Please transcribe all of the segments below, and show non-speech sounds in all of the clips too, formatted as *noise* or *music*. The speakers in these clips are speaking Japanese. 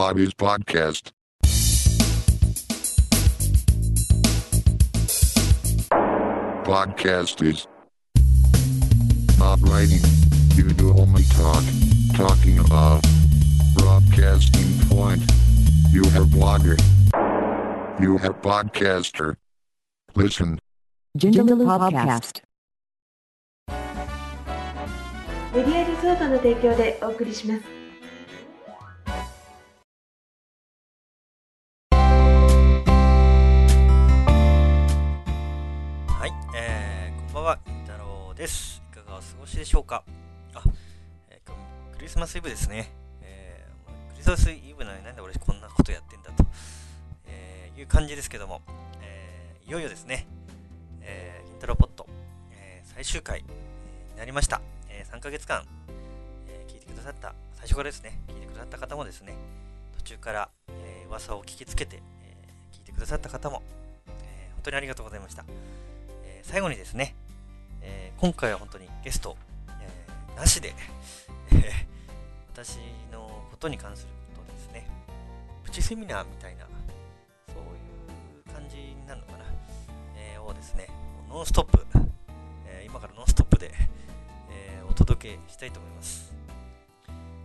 Bobby's Podcast. Podcast is not writing. You do only talk. Talking about broadcasting point. You have blogger. You have podcaster. Listen. Jingle Podcast. メディアリゾートの提供でお送りします。 です。いかがお過ごしでしょうか？あ、えークリスマスイブですね。えー、クリスマスイブなのになんで俺こんなことやってんだと、えーいう感じですけども、えいよいよですね、えー、金太郎ポット、え最終回、になりました。え3ヶ月間、え聞いてくださった、最初からですね、聞いてくださった方もですね、途中から、えー噂を聞きつけて、え聞いてくださった方も、え本当にありがとうございました。え最後にですね、今回は本当にゲスト、えーなしで、えー私のことに関することですね、プチセミナーみたいな、そういう感じになるのかな、えーをですね、ノンストップ、え今からノンストップで、えお届けしたいと思います。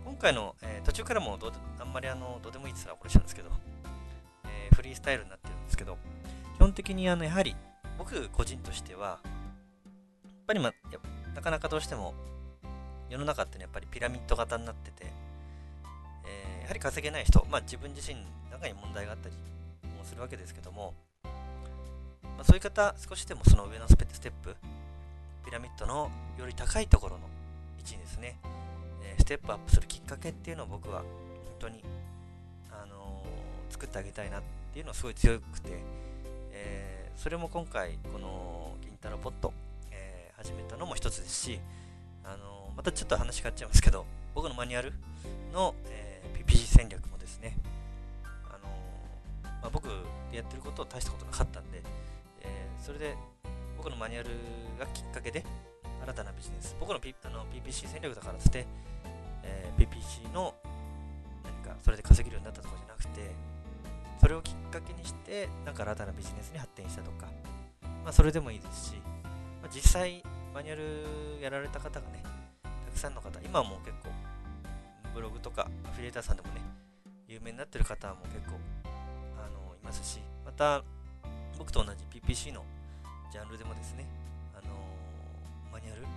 今回の、え途中からもどあんまりあのどうでもいいって言ったらこれしたんですけど、えフリースタイルになってるんですけど、基本的にあのやはり僕個人としては、ぱり、ま、なかなかどうしても世の中ってね、やっぱりピラミッド型になってて、えーやはり稼げない人、まあ自分自身の中に問題があったりもするわけですけども、まあ、そういう方、少しでもその上のスペステップ、ピラミッドのより高いところの位置にですね、えーステップアップするきっかけっていうのを僕は本当に、あのー作ってあげたいなっていうのはすごい強くて、えーそれも今回この銀太郎ポット、始めたのも一つですし、あのまたちょっと話変わっちゃいますけど僕のマニュアルの、えー PPC 戦略もですね、あのまあ、僕でやってることを大したことなかったんで、えーそれで僕のマニュアルがきっかけで新たなビジネス僕の,、P、あの PPC 戦略だからっつって、えー PPC の何かそれで稼げるようになったとかじゃなくてそれをきっかけにしてなんか新たなビジネスに発展したとか、まあ、それでもいいですし、まあ、実際マニュアルやられた方がねたくさんの方今はもう結構ブログとかアフィリエーターさんでもね有名になってる方も結構あのいますしまた僕と同じ PPC のジャンルでもですね、あのマニュアルマ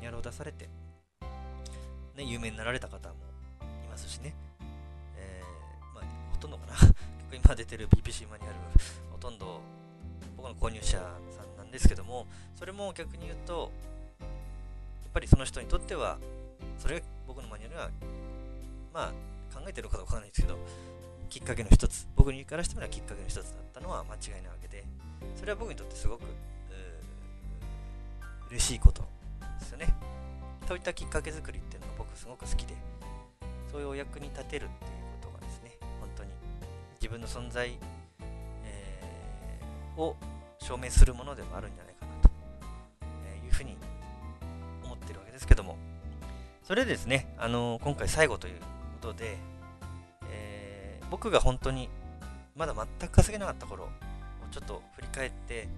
ニュアルを出されて、ね、有名になられた方もいますしね、えーまあ、ほとんどかな。*laughs* 結構今出てる PPC マニュアルほとんど僕の購入者さんですけどもそれも逆に言うとやっぱりその人にとってはそれが僕のマニュアルはまあ考えてるかどうかわかんないですけどきっかけの一つ僕にからしてみればきっかけの一つだったのは間違いなわけでそれは僕にとってすごく嬉しいことですよね。そういったきっかけ作りっていうのが僕すごく好きでそういうお役に立てるっていうことがですね本当に自分の存在、えーを証明するものでもあるんじゃないかなというふうに思ってるわけですけども。それでですね、あの今回最後ということで、えー僕が本当にまだ全く稼げなかった頃をちょっと振り返って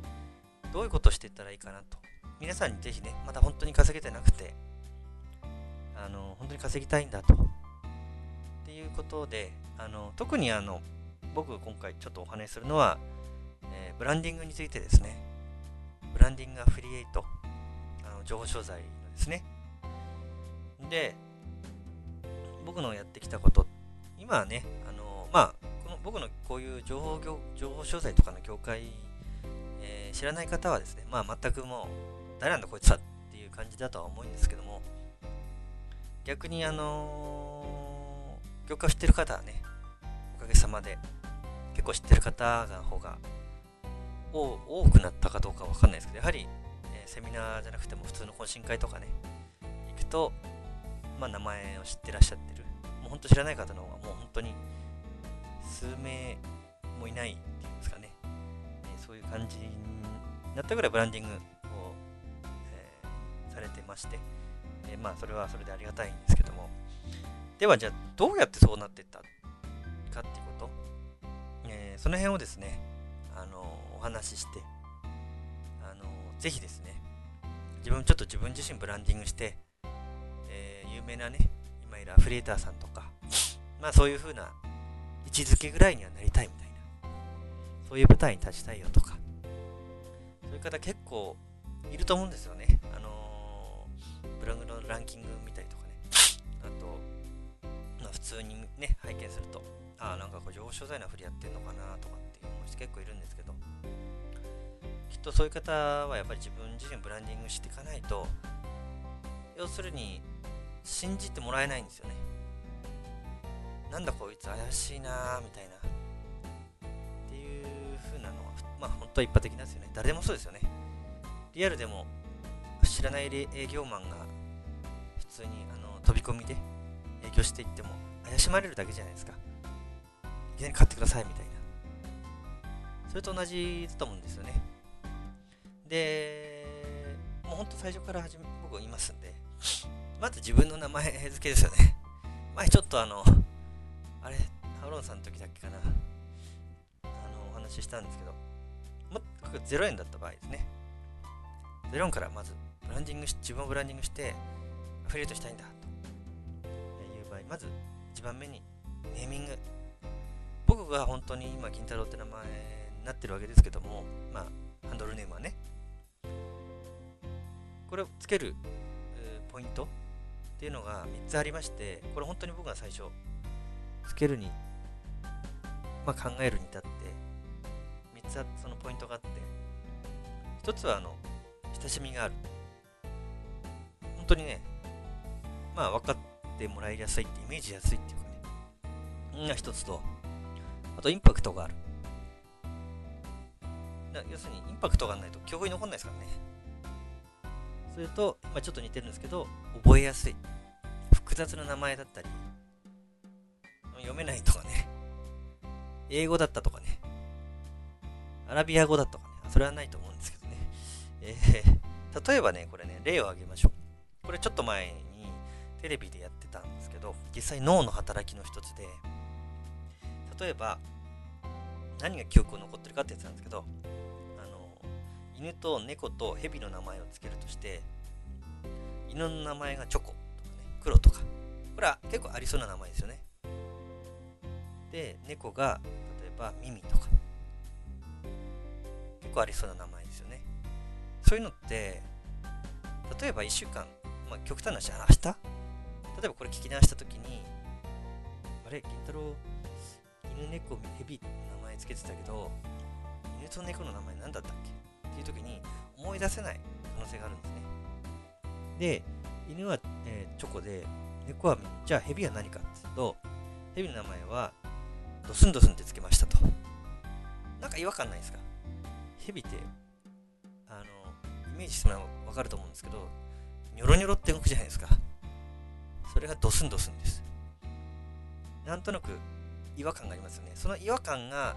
どういうことをしていったらいいかなと。皆さんにぜひねまだ本当に稼げてなくてあの本当に稼ぎたいんだと。っていうことであの特にあの僕が今回ちょっとお話しするのは、ブランディングについてですね。ブランディングアフリエイト。あの情報商材ですね。で僕のやってきたこと。今はねあのまあこの僕のこういう情報業情報商材とかの業界、えー知らない方はですねまあ全くもう誰なんだこいつはっていう感じだとは思うんですけども。逆にあのー業界を知ってる方はねおかげさまで結構知ってる方の方が多多くなったかどうかわかんないですけどやはり、えセミナーじゃなくても普通の懇親会とかね行くとまあ名前を知ってらっしゃってる。もう本当知らない方の方がもう本当に数名もいないっていうんですかね、えそういう感じになったぐらいブランディングを、えーされてまして、えーまあそれはそれでありがたいんですけども。ではじゃあどうやってそうなってったかっていうこと、えーその辺をですね、あのお話しして、あのぜひですね、自分ちょっと自分自身ブランディングして、えー有名なね、今いるアフリエーターさんとか、まあそういう風な位置づけぐらいにはなりたいみたいな、そういう舞台に立ちたいよとか、そういう方結構いると思うんですよね。あのーブログのランキング見たりとかね、あと、まあ、普通にね、拝見すると、ああ、なんかこう上昇剤の振りやってんのかなとかっていう人結構いるんですけど、とそういう方はやっぱり自分自身ブランディングしていかないと、要するに信じてもらえないんですよね。なんだこいつ怪しいなーみたいな。っていう風なのは、まあ本当は一般的なんですよね。誰でもそうですよね。リアルでも知らない営業マンが普通にあの飛び込みで営業していっても怪しまれるだけじゃないですか。いきなり買ってくださいみたいな。それと同じだと思うんですよね。で、もうほんと最初から始め僕言いますんで、まず自分の名前付けですよね。*laughs* 前ちょっとあの、あれ、ハロンさんの時だっけかな。あの、お話ししたんですけど、もっと0円だった場合ですね。0円からまずブランディングし、自分をブランディングして、アフィリエイトしたいんだという場合、まず一番目にネーミング。僕が本当に今、金太郎って名前になってるわけですけども、まあ、ハンドルネームはね、これをつけるポイントっていうのが3つありまして、これ本当に僕が最初、つけるに、まあ、考えるに至って、3つあそのポイントがあって、1つはあの親しみがある。本当にね、まあ分かってもらいやすいって、イメージやすいっていうかね、が1つと、あとインパクトがある。要するにインパクトがないと記憶に残んないですからね。それと、まあ、ちょっと似てるんですけど、覚えやすい。複雑な名前だったり、読めないとかね、英語だったとかね、アラビア語だとかね、それはないと思うんですけどね。えー、例えばね、これね、例を挙げましょう。これちょっと前にテレビでやってたんですけど、実際脳の働きの一つで、例えば、何が記憶を残ってるかってやつなんですけど、犬と猫と蛇の名前を付けるとして、犬の名前がチョコとかね、黒とか。これは結構ありそうな名前ですよね。で、猫が、例えば耳とか。結構ありそうな名前ですよね。そういうのって、例えば1週間、まあ、極端な話、明日？例えばこれ聞き直したときに、あれ、金太郎、犬、猫、蛇の名前つけてたけど、犬と猫の名前何だったっけ？っていうときに思い出せない可能性があるんですね。で、犬は、えーチョコで、猫は。じゃあ、蛇は何かっていうと、蛇の名前は、ドスンドスンってつけましたと。なんか違和感ないですか？蛇って、あの、イメージしてもらわかると思うんですけど、ニョロニョロって動くじゃないですか。それがドスンドスンです。なんとなく違和感がありますよね。その違和感が、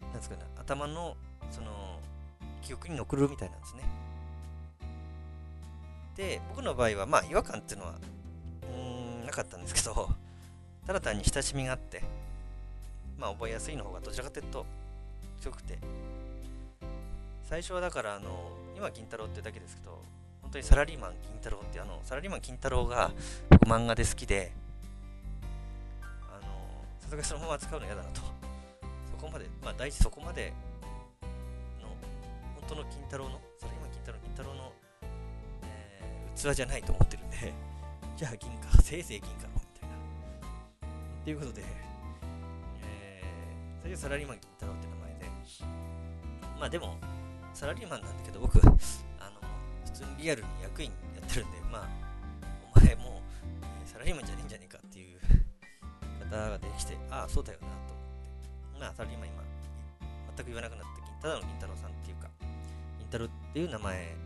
なんですかね、頭の、その、記憶に残るみたいなんですね。で、僕の場合は、まあ、違和感っていうのは、うん、なかったんですけど、*laughs* ただ単に親しみがあって、まあ、覚えやすいの方がどちらかというと強くて、最初はだから、あの、今、金太郎ってだけですけど、本当にサラリーマン金太郎って、あの、サラリーマン金太郎が僕漫画で好きで、あの、さすがにそのまま使うの嫌だなと。そこまで、まあ、第一そこまで、本当の金太郎の、サラリーマン金太郎、金太郎の、えー器じゃないと思ってるんで、*laughs* じゃあ銀貨、せいぜい銀貨の、みたいな。っていうことで、えー、最初サラリーマン金太郎って名前で、まあでも、サラリーマンなんだけど、僕、あの、普通にリアルに役員やってるんで、まあ、お前もう、サラリーマンじゃねえんじゃねえかっていう方ができて、ああ、そうだよなと思って、まあ、サラリーマン今、全く言わなくなって、ただの金太郎さんっていうか、金太郎っていう名前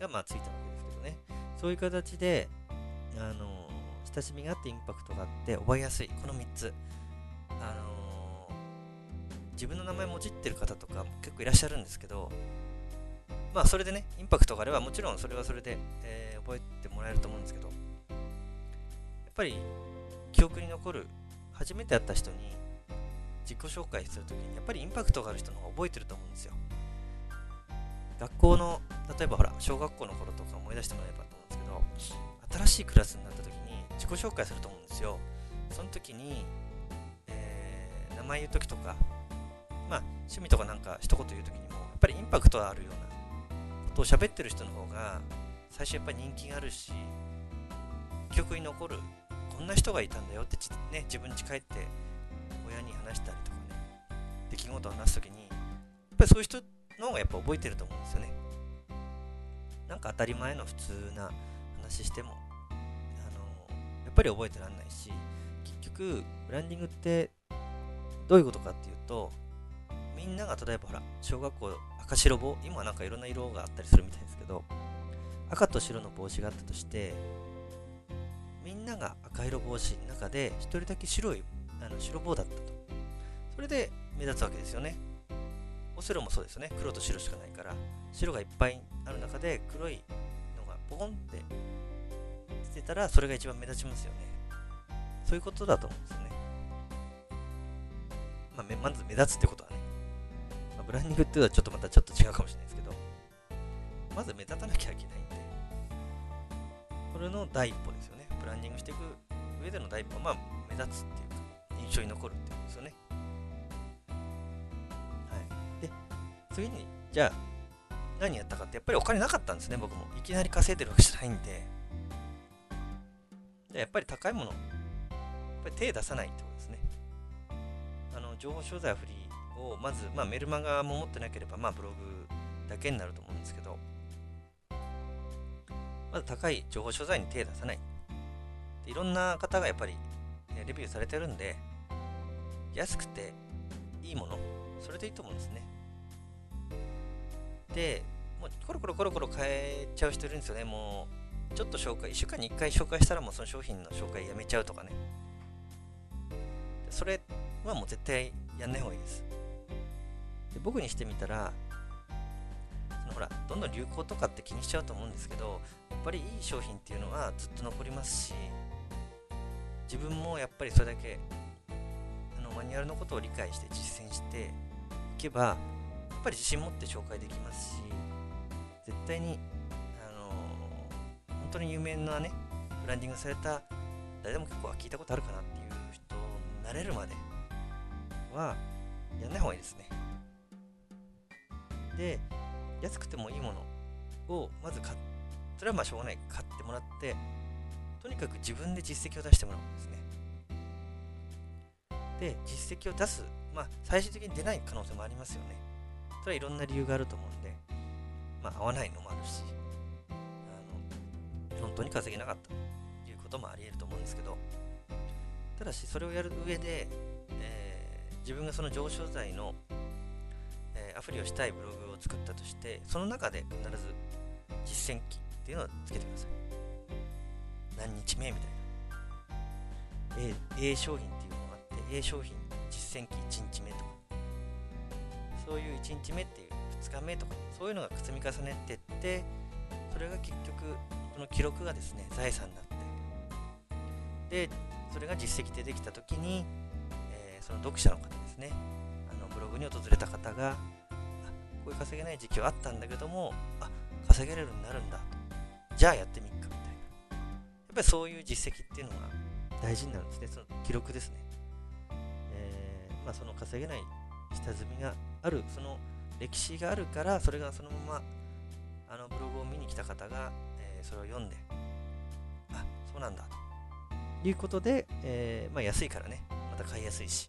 が、まあ、ついたわけですけどね、そういう形で、あの、親しみがあってインパクトがあって覚えやすい。この3つ。あの自分の名前もじってる方とか結構いらっしゃるんですけどまあそれでねインパクトがあればもちろんそれはそれで、えー覚えてもらえると思うんですけどやっぱり記憶に残る初めて会った人に自己紹介するときにやっぱりインパクトがある人の方が覚えてると思うんですよ。学校の例えばほら小学校の頃とか思い出してもらえばと思うんですけど新しいクラスになった時に自己紹介すると思うんですよ。その時に、えー名前言う時とかまあ趣味とかなんか一言言う時にもやっぱりインパクトがあるようなことを喋ってる人の方が最初やっぱり人気があるし記憶に残るこんな人がいたんだよってね、自分家帰って親に話したりとかね出来事を話す時にやっぱりそういう人の方がやっぱ覚えてると思うんですよね。なんか当たり前の普通な話してもあのやっぱり覚えてらんないし結局ブランディングってどういうことかっていうとみんなが例えばほら小学校赤白帽今はなんかいろんな色があったりするみたいですけど赤と白の帽子があったとしてみんなが赤色帽子の中で一人だけ白いあの白帽だったと。それで目立つわけですよね。オセロもそうですね。黒と白しかないから。白がいっぱいある中で黒いのがポコンってしてたらそれが一番目立ちますよね。そういうことだと思うんですよね。まあ、まず目立つってことはね、まあブランディングっていうのはちょっとまたちょっと違うかもしれないですけど。まず目立たなきゃいけないんで。これの第一歩ですよね。ブランディングしていく上での第一歩。はまあ目立つっていうか印象に残る。次にじゃあ何やったかってやっぱりお金なかったんですね僕も。いきなり稼いでるわけじゃないんで。じゃあやっぱり高いものやっぱり手出さないってことですね。あの情報商材アフリーをまず、まあ、メルマガも持ってなければ、まあ、ブログだけになると思うんですけど。まず高い情報商材に手出さない。いろんな方がやっぱりねレビューされてるんで安くていいものそれでいいと思うんですね。でもうコロコロコロコロ変えちゃう人いるんですよね。もうちょっと紹介1週間に1回紹介したらもうその商品の紹介やめちゃうとかね。それはもう絶対やんない方がいいです。で僕にしてみたらそのほらどんどん流行とかって気にしちゃうと思うんですけどやっぱりいい商品っていうのはずっと残りますし自分もやっぱりそれだけあのマニュアルのことを理解して実践していけばぱり自信持って紹介できますし絶対にあの本当に有名なねブランディングされた誰でも結構聞いたことあるかなっていう人になれるまではやんない方がいいですね。で安くてもいいものをまず買っそれはまあしょうがない。買ってもらってとにかく自分で実績を出してもらうんですね。で実績を出すまあ最終的に出ない可能性もありますよね。それはいろんな理由があると思うんでまあ合わないのもあるしあの本当に稼げなかったということもあり得ると思うんですけどただしそれをやる上で、えー自分がその上昇剤の、えーアプリをしたいブログを作ったとしてその中で必ず実践機っていうのをつけてください。何日目みたいな。A, A 商品っていうのがあって A 商品実践機1日目とか。そういう1日目っていう2日目とかそういうのが積み重ねてってそれが結局その記録がですね財産になって。でそれが実績でできた時に、えーその読者の方ですね。あのブログに訪れた方がこういう稼げない時期はあったんだけどもあ稼げれるようになるんだ。とじゃあやってみっかみたいな。やっぱりそういう実績っていうのが大事になるんですね。その記録ですね、えーまあ、その稼げない下積みがあるその歴史があるからそれがそのままあのブログを見に来た方が、えーそれを読んであそうなんだということで、えーまあ、安いからねまた買いやすいし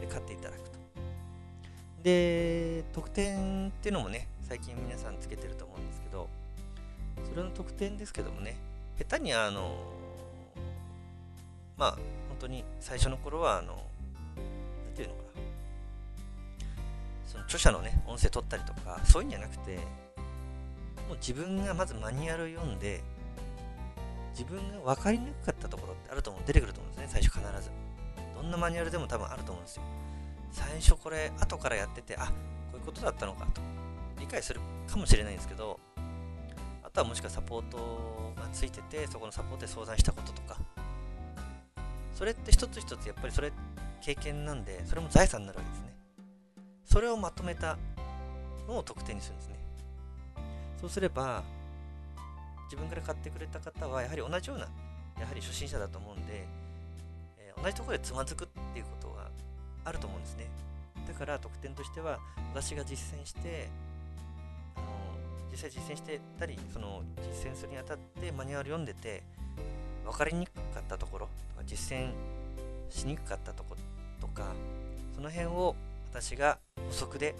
で買っていただくと。で特典っていうのもね最近皆さんつけてると思うんですけどそれの特典ですけどもね下手にあのまあ本当に最初の頃はあの何ていうのかなその著者のね音声取ったりとかそういうんじゃなくてもう自分がまずマニュアル読んで自分が分かりにくかったところってあると思う出てくると思うんですね最初必ず。どんなマニュアルでも多分あると思うんですよ。最初これ後からやっててあこういうことだったのかと理解するかもしれないんですけどあとはもしくはサポートがついててそこのサポートで相談したこととか。それって一つ一つやっぱりそれ経験なんでそれも財産になるわけですね。それをまとめたのを特典にするんですね。そうすれば自分から買ってくれた方はやはり同じようなやはり初心者だと思うんで、えー同じところでつまずくっていうことがあると思うんですね。だから特典としては私が実践してあの実際実践してたりその実践するにあたってマニュアル読んでて分かりにくかったところとか実践しにくかったところとかその辺を私が補足で、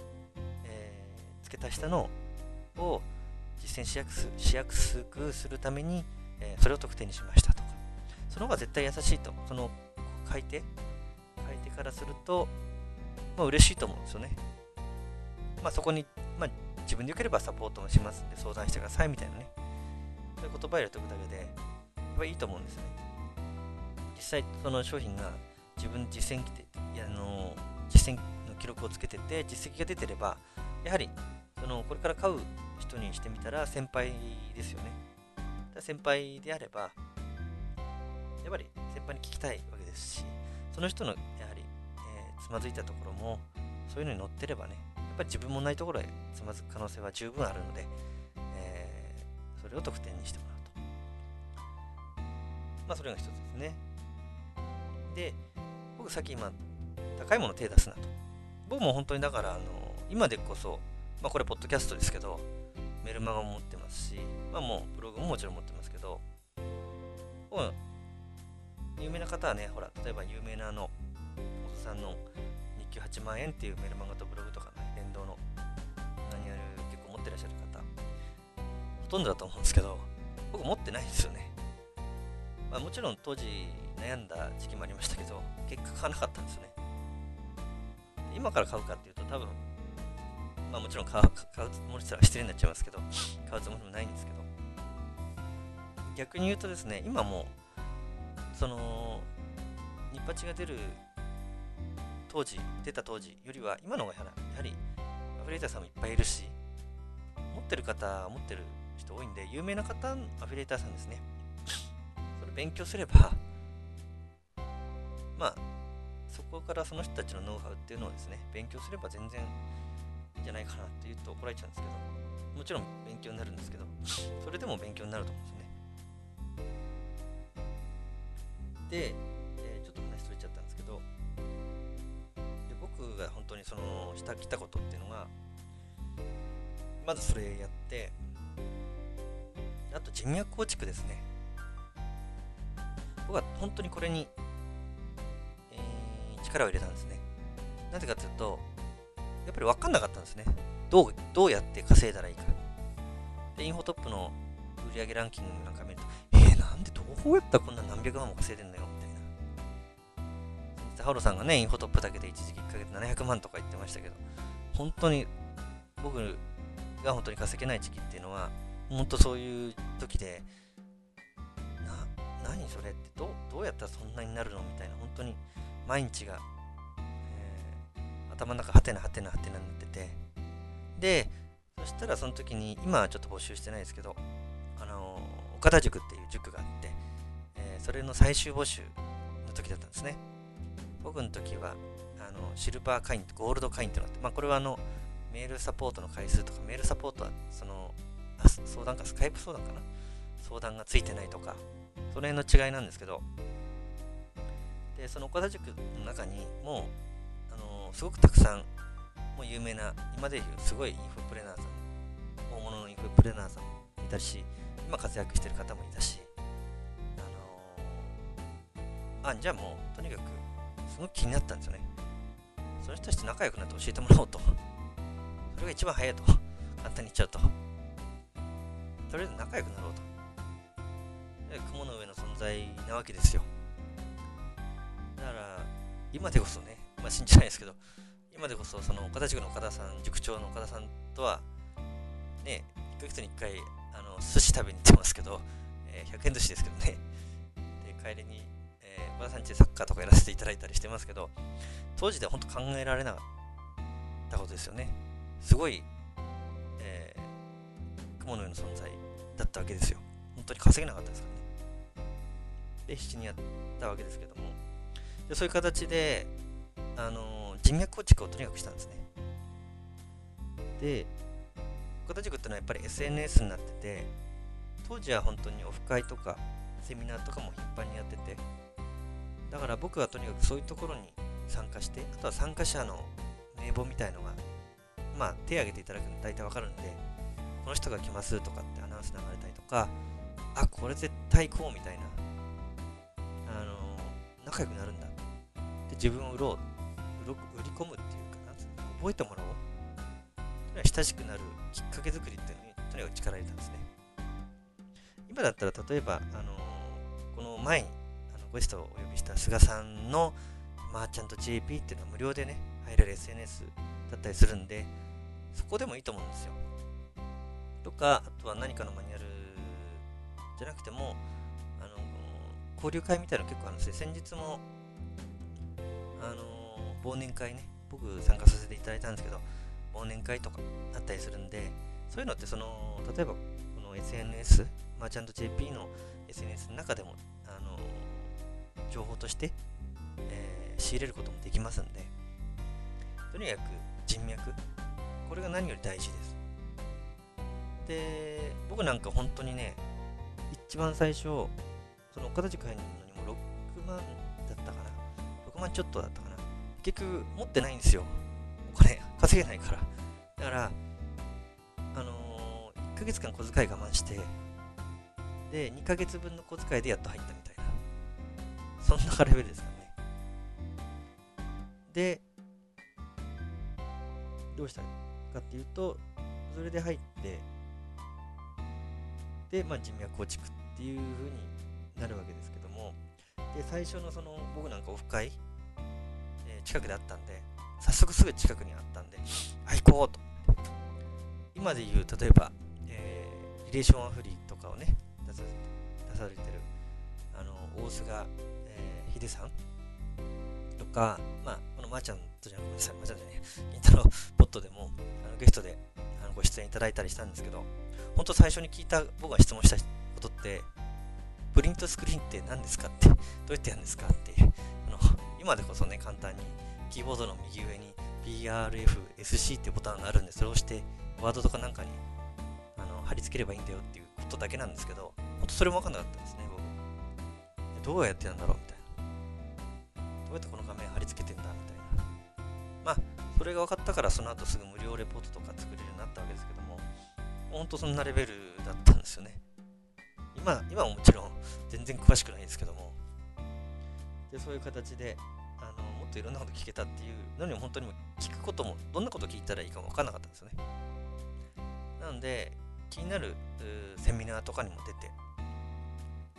えー付け足したのを実践しやすしやすくするために、えーそれを特典にしましたと。かその方が絶対優しいと。その書いて書いてからすると、まあ、嬉しいと思うんですよね。まあそこに、まあ、自分でよければサポートもしますんで相談してくださいみたいなね。そういう言葉を入れておくだけでやっぱいいと思うんですよね。実際その商品が自分実践来てあの実践の記録をつけてて実績が出てればやはりそのこれから買う人にしてみたら先輩ですよね。先輩であればやっぱり先輩に聞きたいわけですしその人のやはり、えーつまずいたところもそういうのに乗ってればねやっぱり自分もないところへつまずく可能性は十分あるので、えーそれを得点にしてもらうと。まあそれが一つですね。で僕さっき今高いもの手出すなと。僕も本当にだからあの今でこそまあこれポッドキャストですけどメルマガも持ってますしまあもうブログももちろん持ってますけど有名な方はねほら例えば有名なあのお父さんの日給8万円っていうメルマガとブログとかね連動のマニュアル結構持ってらっしゃる方ほとんどだと思うんですけど僕持ってないんですよね。まあもちろん当時悩んだ時期もありましたけど結果買わなかったんですよね。今から買うかっていうと多分まあもちろん買う買うつもりしたら失礼になっちゃいますけど買うつもりもないんですけど。逆に言うとですね今もそのニッパチが出る当時出た当時よりは今の方がやはりアフィリエーターさんもいっぱいいるし持ってる方持ってる人多いんで有名な方アフィリエーターさんですね。それ勉強すればまあそこからその人たちのノウハウっていうのをですね勉強すれば全然いいんじゃないかなって言うと怒られちゃうんですけどもちろん勉強になるんですけど *laughs* それでも勉強になると思うんですね。で、えーちょっと話それちゃったんですけどで僕が本当にそのした来たことっていうのがまずそれやってあと人脈構築ですね。僕は本当にこれに、力を入れたんですね。なぜかというとやっぱり分かんなかったんですね。どうどうやって稼いだらいいか。でインフォトップの売上ランキングなんか見るとえー、なんでどうやったらこんな何百万も稼いでんのよみたいな。先日ハロさんがねインフォトップだけで一時期1ヶ月700万とか言ってましたけど本当に僕が本当に稼げない時期っていうのは本当そういう時でな何それってどうどうやったらそんなになるの？みたいな。本当に毎日が、えー頭の中ハテナハテナハテナになってて。でそしたらその時に今はちょっと募集してないですけどあの岡田塾っていう塾があって、えーそれの最終募集の時だったんですね。僕の時はあのシルバー会員とゴールド会員ってのがあって、まあ、これはあのメールサポートの回数とかメールサポートはその相談かスカイプ相談かな？相談がついてないとかその辺の違いなんですけどでその岡田塾の中にもう、あのすごくたくさんもう有名な今でいうすごいインフォプレナーさん大物のインフォプレナーさんもいたし今活躍してる方もいたしあのあじゃあもうとにかくすごく気になったんですよね。その人たちと仲良くなって教えてもらおうと。それが一番早いと。簡単に言っちゃうと。とりあえず仲良くなろうと。雲の上の存在なわけですよ。だから今でこそねまあ信じないですけど今でこそその岡田塾の岡田さん塾長の岡田さんとはね1ヶ月に1回あの寿司食べに行ってますけど、えー100円寿司ですけどね。で帰りに、えー岡田さんちでサッカーとかやらせていただいたりしてますけど当時では本当考えられなかったことですよね。すごい、えー雲の上の存在だったわけですよ。本当に稼げなかったですからね。で必死にやったわけですけども。でそういう形で、あの人脈構築をとにかくしたんですね。で、岡田塾ってのはやっぱり SNS になってて、当時は本当にオフ会とかセミナーとかも頻繁にやってて、だから僕はとにかくそういうところに参加して、あとは参加者の名簿みたいのが、まあ手挙げていただくの大体わかるんで、この人が来ますとかってアナウンス流れたりとか、あ、これ絶対こうみたいな、あの仲良くなるんだ。自分を売ろう、売ろ売り込むっていうか、なう覚えてもらおう。親しくなるきっかけ作りっていうのに、とにかく力入れたんですね。今だったら、例えば、あのこの前にあのゲストをお呼びした菅さんのマーチャント JP っていうのは無料でね、入れる SNS だったりするんで、そこでもいいと思うんですよ。とか、あとは何かのマニュアルじゃなくても、あの交流会みたいなの結構あるんですよ。先日も、忘年会ね、僕参加させていただいたんですけど、忘年会とかあったりするんで、そういうのってその、例えばこの SNS、マーチャント JP の SNS の中でも、あの情報として、えー仕入れることもできますんで、とにかく人脈、これが何より大事です。で、僕なんか本当にね、一番最初、その岡田塾入るのにも6万だったかな。6万ちょっとだったかな。結局持ってないんですよ。お金稼げないから。だから、あのー、1ヶ月間小遣い我慢して、で、2ヶ月分の小遣いでやっと入ったみたいな。そんなレベルですかね。で、どうしたかっていうと、それで入って、で、まあ、人脈構築っていう風になるわけですけども、で、最初のその、僕なんかオフ会、近くであったんで、早速すぐ近くにあったんで、あ、行こうと。今で言う、例えば、えーリレーションアフリとかをね、出さ出されてる、あの、大須賀、えー、秀さんとか、まあ、このまーちゃんとじゃごめんなさい、まーちゃんじゃねえ、銀太郎ポットでも、あのゲストであのご出演いただいたりしたんですけど、本当最初に聞いた僕が質問したことって、プリントスクリーンって何ですかって、どうやってやるんですかって、今でこそね、簡単にキーボードの右上に PRFSC ってボタンがあるんで、それを押して、ワードとかなんかにあの貼り付ければいいんだよっていうことだけなんですけど、本当それも分かんなかったですね、僕。どうやってやるんだろうみたいな。どうやってこの画面貼り付けてんだみたいな。まあ、それが分かったから、その後すぐ無料レポートとか作れるようになったわけですけども、本当そんなレベルだったんですよね。今、今ももちろん全然詳しくないですけども、でそういう形で、といろんなこと聞けたっていうのにも本当にも聞くことも、どんなこと聞いたらいいかも分からなかったんですよね。なので、気になるセミナーとかにも出て、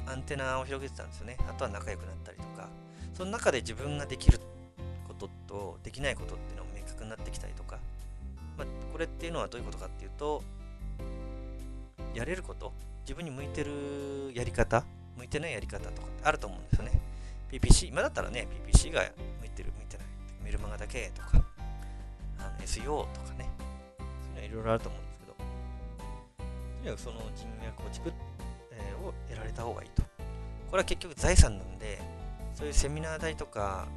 アンテナを広げてたんですよね。あとは仲良くなったりとか、その中で自分ができることとできないことっていうのも明確になってきたりとか、まあ、これっていうのはどういうことかっていうと、やれること、自分に向いてるやり方、向いてないやり方とかってあると思うんですよね。PPC、今だったらね、PPC がメルマガだけとか、あの SEO とかね、そういうのはいろいろあると思うんですけど、とにかくその人脈構築、えを得られた方がいいと。これは結局財産なんで、そういうセミナー代とか、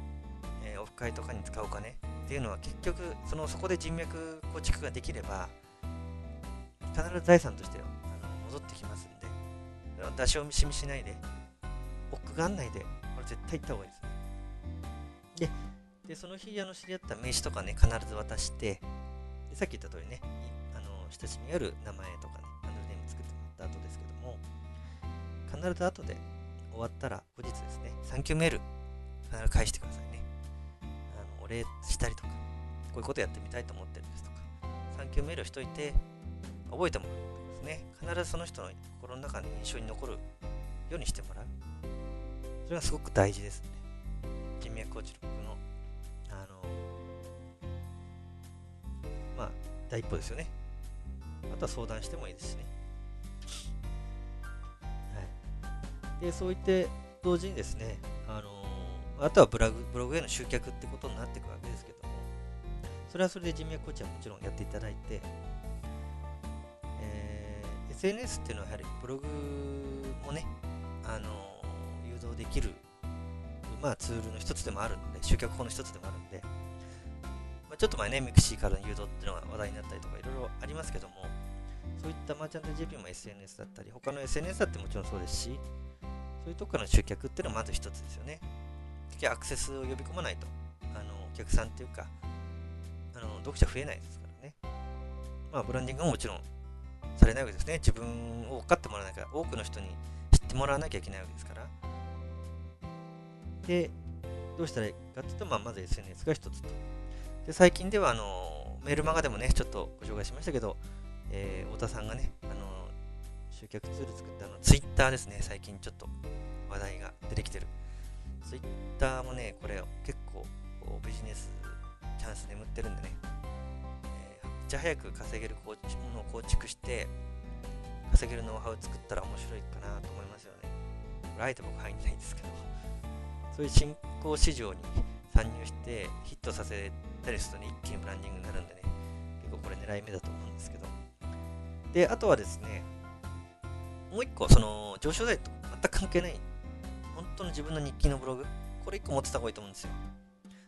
えーオフ会とかに使うお金っていうのは結局そのそこで人脈構築ができれば必ず財産としてあの戻ってきますんで。出し惜しみしないで。奥がんないでこれ絶対行った方がいいですね。ででその日あの知り合った名刺とかね必ず渡してでさっき言った通りねあの親しみある名前とかねハンドルネーム作ってもらった後ですけども必ず後で終わったら後日ですねサンキューメール必ず返してくださいね。あのお礼したりとかこういうことやってみたいと思ってるんですとかサンキューメールをしといて覚えてもらうことですね必ずその人の心の中に印象に残るようにしてもらう。それがすごく大事ですね。人脈構第一歩ですよね。あとは相談してもいいですしね。はい。でそう言って同時にですねあのあとはブログブログへの集客ってことになっていくわけですけどもそれはそれで人脈構築はもちろんやっていただいて、えー SNS っていうのはやはりブログもね、あの誘導できるまあ、ツールの一つでもあるんで、集客法の一つでもあるんで、ちょっと前ね、 mixi からの誘導っていうのが話題になったりとか、いろいろありますけども、そういったマーチャント JP も SNS だったり、他の SNS だってもちろんそうですし、そういうとこからの集客っていうのはまず一つですよね。結局アクセスを呼び込まないと、あのお客さんっていうか、あの読者増えないですからね。まあ、ブランディングももちろんされないわけですね。自分を分かってもらわないから、多くの人に知ってもらわなきゃいけないわけですから。で、どうしたらいいかっていうと、まあ、まず SNS が一つと。で、最近では、あの、メールマガでもね、ちょっとご紹介しましたけど、えー、太田さんがね、あの、集客ツール作ったの、ツイッターですね、最近ちょっと話題が出てきてる。ツイッターもね、これ結構ビジネスチャンス眠ってるんでね、えー、めっちゃ早く稼げるものを構築して、稼げるノウハウを作ったら面白いかなと思いますよね。これあえて僕入んないんですけど、そういう新興市場に参入してヒットさせたりするとね、一気にブランディングになるんでね、結構これ狙い目だと思うんですけど。で、あとはですね、もう一個、その、上昇剤と全く関係ない、本当の自分の日記のブログ、これ一個持ってた方がいいと思うんですよ。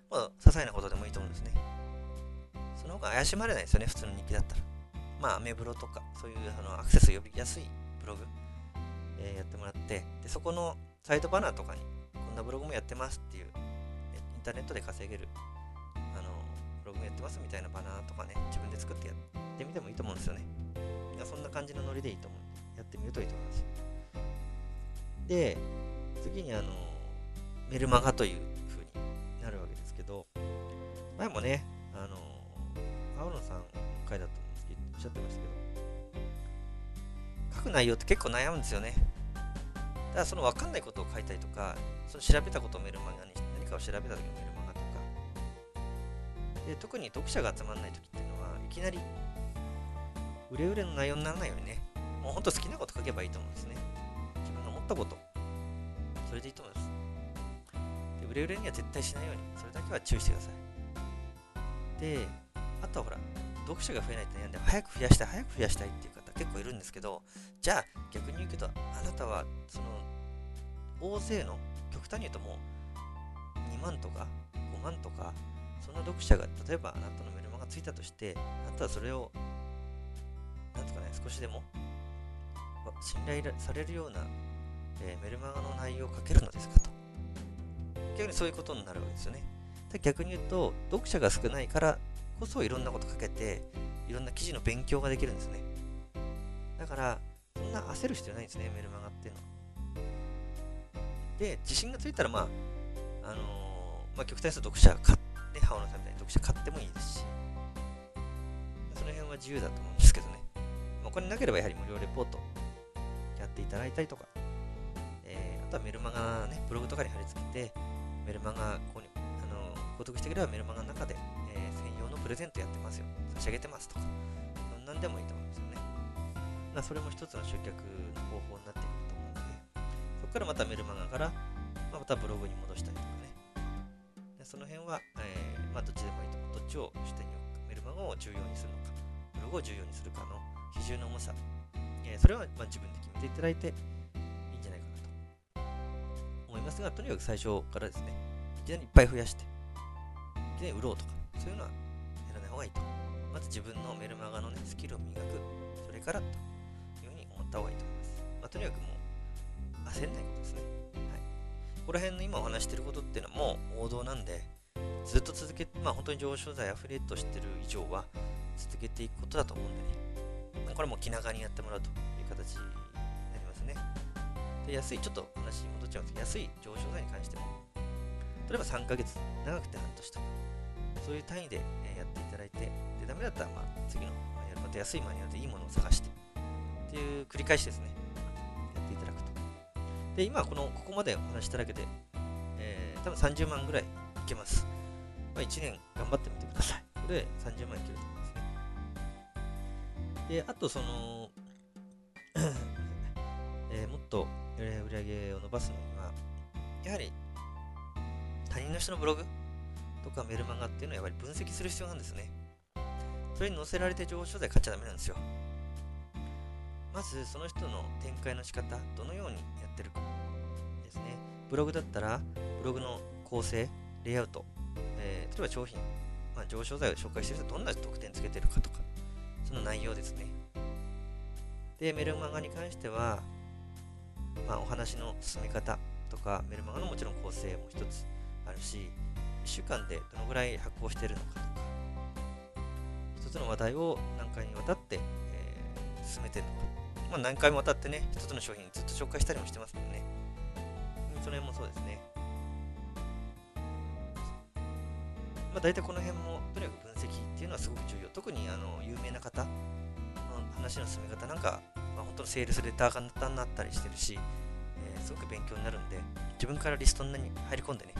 まあ、些細なことでもいいと思うんですね。その方が怪しまれないですよね、普通の日記だったら。まあ、アメブロとか、そういうあのアクセス呼びやすいブログ、えー、やってもらって、でそこのサイトバナーとかに、こんなブログもやってますっていう、インターネットで稼げる、ブログやってますみたいなバナーとかね、自分で作ってやってみてもいいと思うんですよね。そんな感じのノリでいいと思うんで、やってみるといいと思います。で、次にあの、メルマガという風になるわけですけど、前もね、あの、青野さんの回だとおっしゃってましたけど、書く内容って結構悩むんですよね。ただその分かんないことを書いたりとか、その調べたことをメルマガに何かを調べた時のメルマガ、で特に読者が集まらない時っていうのは、いきなり売れ売れの内容にならないようにね、もうほんと好きなこと書けばいいと思うんですね。自分が思ったこと、それでいいと思います。で売れ売れには絶対しないように、それだけは注意してください。で、あとはほら、読者が増えないって悩んで、早く増やしたい、早く増やしたいっていう方結構いるんですけど、じゃあ逆に言うけど、あなたは、その、大勢の、極端に言うともう、2万とか5万とか、その読者が、例えばあなたのメルマガがついたとして、あなたはそれをなんとかね、少しでも信頼されるような、えー、メルマガの内容を書けるのですかと。逆にそういうことになるわけですよね。逆に言うと、読者が少ないからこそいろんなこと書けて、いろんな記事の勉強ができるんですね。だから、そんな焦る必要ないんですね、メルマガっていうのは。で、自信がついたら、まあ、あのー、まあ、極端に読者が買っハオナさんみたいに読者買ってもいいですし、その辺は自由だと思うんですけどね。お金なければやはり無料レポートやっていただいたりとか、えー、あとはメルマガね、ブログとかに貼り付けて、メルマガ購入、あの、購読してくればメルマガの中で、えー、専用のプレゼントやってますよ。差し上げてますとか、そんなんでもいいと思いますよね。まあ、それも一つの集客の方法になってくると思うので、そこからまたメルマガから、ま、またブログに戻したりとかね。その辺は、まあ、どっちでもいいと思う。どっちを主体に置くか、メルマガを重要にするのか、ブログを重要にするかの比重の重さ、えー、それはまあ自分で決めていただいていいんじゃないかなと思いますが、とにかく最初からですね、いきなりいっぱい増やして、いきなり売ろうとか、そういうのはやらない方がいいと。まず自分のメルマガの、ね、スキルを磨く、それからというふうに思った方がいいと思います。まあ、とにかくもう焦んないことですね。はい。ここら辺の今お話していることっていうのはもう王道なんで、ずっと続け、まあ本当に上昇剤アフリエイトしてる以上は続けていくことだと思うんでね、これも気長にやってもらうという形になりますね。で安い、ちょっと話に戻っちゃうんですけど、安い上昇剤に関しても、例えば3ヶ月、長くて半年とか、そういう単位でやっていただいて、で、ダメだったら、まあ、次のマニュアル、また安いマニュアルでいいものを探して、っていう繰り返しですね、やっていただくと。で、今、この、ここまでお話しただけで、えー、多分30万ぐらいいけます。まあ、1年頑張ってみてください。これで30万いけると思いますねで、あとその、*coughs* えー、もっと売り上げを伸ばすのには、やはり他人の人のブログとかメルマガっていうのはやっぱり分析する必要なんですね。それに載せられて情報商材買っちゃダメなんですよ。まずその人の展開の仕方、どのようにやってるかですね。ブログだったら、ブログの構成、レイアウト、例えば商品、まあ、上昇剤を紹介してる人どんな特典つけてるかとか、その内容ですね。で、メルマガに関しては、まあ、お話の進め方とか、メルマガのもちろん構成も一つあるし、1週間でどのぐらい発行してるのかとか、一つの話題を何回にわたって、えー進めてるのか。まあ、何回もわたってね、一つの商品ずっと紹介したりもしてますもんね。その辺もそうですね。まあ、大体この辺も、とにかく分析っていうのはすごく重要。特にあの有名な方の話の進め方なんか、まあ、本当のセールスレター型になったりしてるし、えーすごく勉強になるんで、自分からリストに入り込んでね、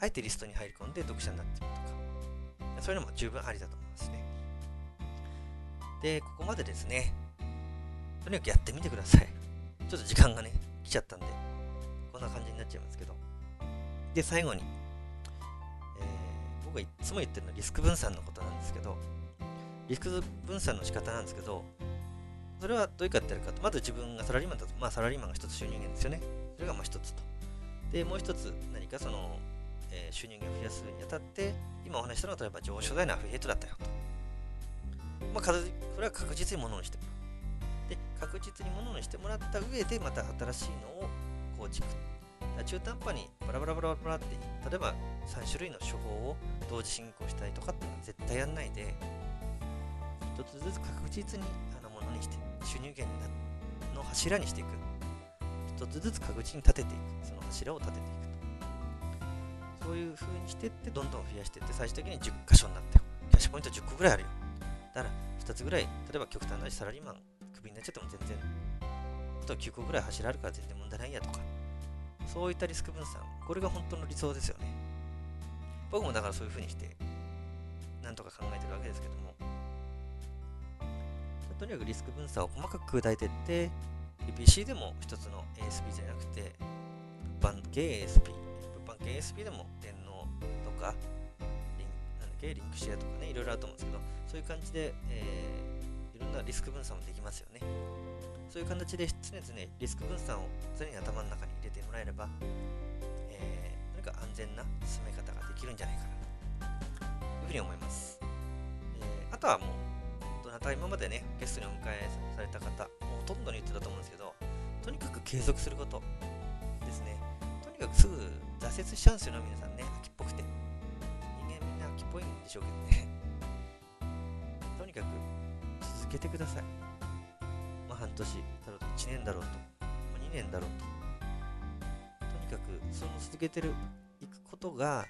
あえてリストに入り込んで読者になってみるとか、そういうのも十分ありだと思いますね。で、ここまでですね、とにかくやってみてください。ちょっと時間がね、来ちゃったんで、こんな感じになっちゃいますけど。で、最後に、僕がいつも言ってるのはリスク分散のことなんですけど、リスク分散の仕方なんですけど、それはどういうかってやるかと、まず自分がサラリーマンだと、まあサラリーマンが一つ収入源ですよね。それがまあ一つと。で、もう一つ何かその、えー収入源を増やすにあたって、今お話したのは例えば上昇代のアフィリエイトだったよと。まあ、それは確実にものにしてもらう。で、確実にものにしてもらった上で、また新しいのを構築。中途半端にバラバラバラバラって、例えば3種類の処方を同時進行したりとかっていうのは絶対やんないで、一つずつ確実にあのものにして、収入源の柱にしていく。一つずつ確実に立てていく。その柱を立てていくと。そういう風にしてって、どんどん増やしていって、最終的に10箇所になったよ。キャッシュポイント10個ぐらいあるよ。だから2つぐらい、例えば極端なサラリーマンクビになっちゃっても全然、あと9個ぐらい柱あるから全然問題ないやとか、そういったリスク分散、これが本当の理想ですよね。僕もだからそういう風にして、なんとか考えてるわけですけども、とにかくリスク分散を細かく砕いていって、PC でも一つの ASP じゃなくて、物販系 ASP、物販系 ASP でも電脳とか、リンなんだっけリンクシェアとかね、いろいろあると思うんですけど、そういう感じで、えーろんなリスク分散もできますよね。そういう形で常々リスク分散を常に頭の中に入れてもらえれば、えー、とにか安全な進め方ができるんじゃないかなというふうに思います。えーあとはもう、どなた今までね、ゲストにお迎えされた方、もほとんどに言ってたと思うんですけど、とにかく継続することですね。とにかくすぐ挫折しちゃうんですよね、皆さんね、秋っぽくて。人間みんな秋っぽいんでしょうけどね。とにかくけてください。まあ半年だろうと、1年だろうと、まあ2年だろうと。とにかくその続けてる、いくことが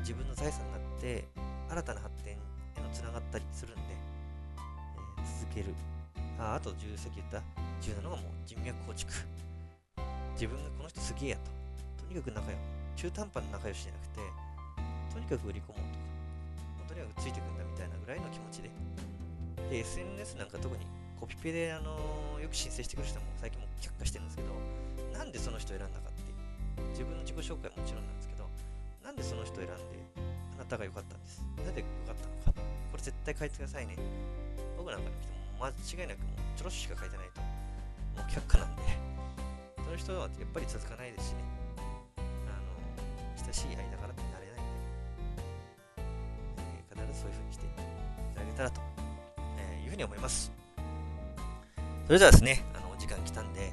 自分の財産になって、新たな発展へのつながったりするんで、えー続ける。ああと重要さっき言った重要なのがもう人脈構築。自分がこの人すげえやと。とにかく仲良中途半端な仲良しじゃなくて、とにかく売り込もうとか、とにかくついてくんだみたいなぐらいの気持ちで。で、SNS なんか特にコピペで、あのーよく申請してくる人も最近も却下してるんですけど、なんでその人選んだかっていう。自分の自己紹介ももちろんなんですけど、なんでその人選んで、あなたが良かったんです。なぜ良かったのか。これ絶対書いてくださいね。僕なんかに来ても間違いなくもうちょろっしか書いてないと、もう却下なんで、その人はやっぱり続かないですしね。あの、親しい間柄ってなれないんで、えー必ずそういう風にしていただけたらと、うに思います。それではですね、あの、お時間来たんで、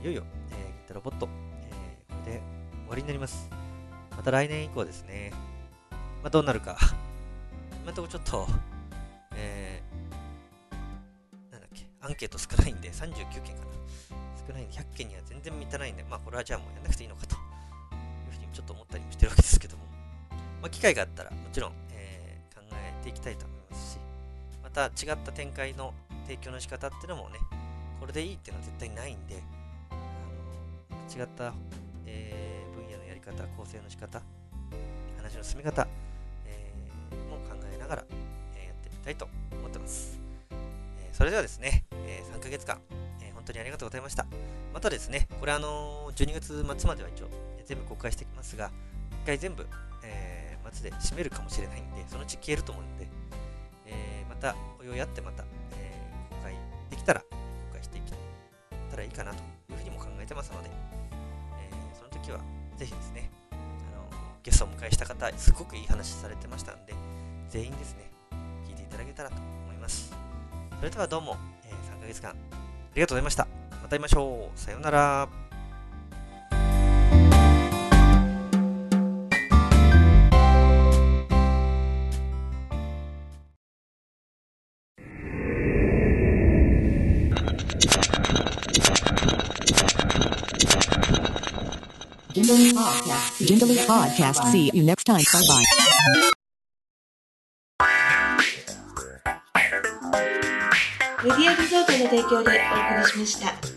えいよいよ、えー、ギタロボット、えーこれで終わりになります。また来年以降ですね、まあ、どうなるか。*laughs* 今のとこちょっと、えー、なんだっけ、アンケート少ないんで、39件かな。少ないんで、100件には全然満たないんで、まあ、これはじゃあもうやんなくていいのかというふうにちょっと思ったりもしてるわけですけども、まあ、機会があったら、もちろん、えー考えていきたいと思います、また違った展開の提供の仕方っていうのもね、これでいいっていうのは絶対ないんで、あの違った、えー分野のやり方、構成の仕方、話の進め方、えーも考えながら、えーやってみたいと思ってます。えーそれではですね、えー3ヶ月間、えー本当にありがとうございました。またですね、これあのー12月末までは一応、全部公開してきますが、一回全部、えー末で締めるかもしれないんで、そのうち消えると思うんで、た、お用やってまた、えー公開できたら、公開していけたらいいかなというふうにも考えてますので、えーその時は、ぜひですね、あのゲストをお迎えした方、すごくいい話されてましたので、全員ですね、聞いていただけたらと思います。それではどうも、えー3ヶ月間、ありがとうございました。また会いましょう。さようなら。Jindalee Podcast. Jindalee Podcast. See you next time. Bye bye. メディアリゾートの提供でお送りしました。